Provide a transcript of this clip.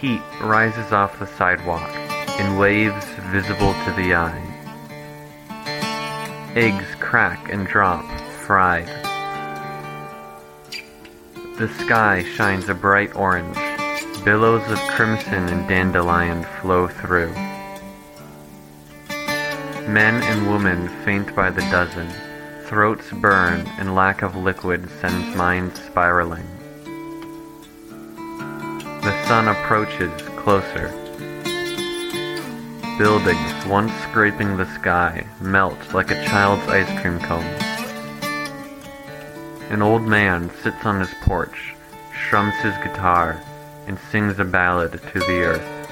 Heat rises off the sidewalk in waves visible to the eye. Eggs crack and drop, fried. The sky shines a bright orange. Billows of crimson and dandelion flow through. Men and women faint by the dozen. Throats burn and lack of liquid sends minds spiraling. Sun approaches closer. Buildings, once scraping the sky, melt like a child's ice cream cone. An old man sits on his porch, strums his guitar, and sings a ballad to the earth.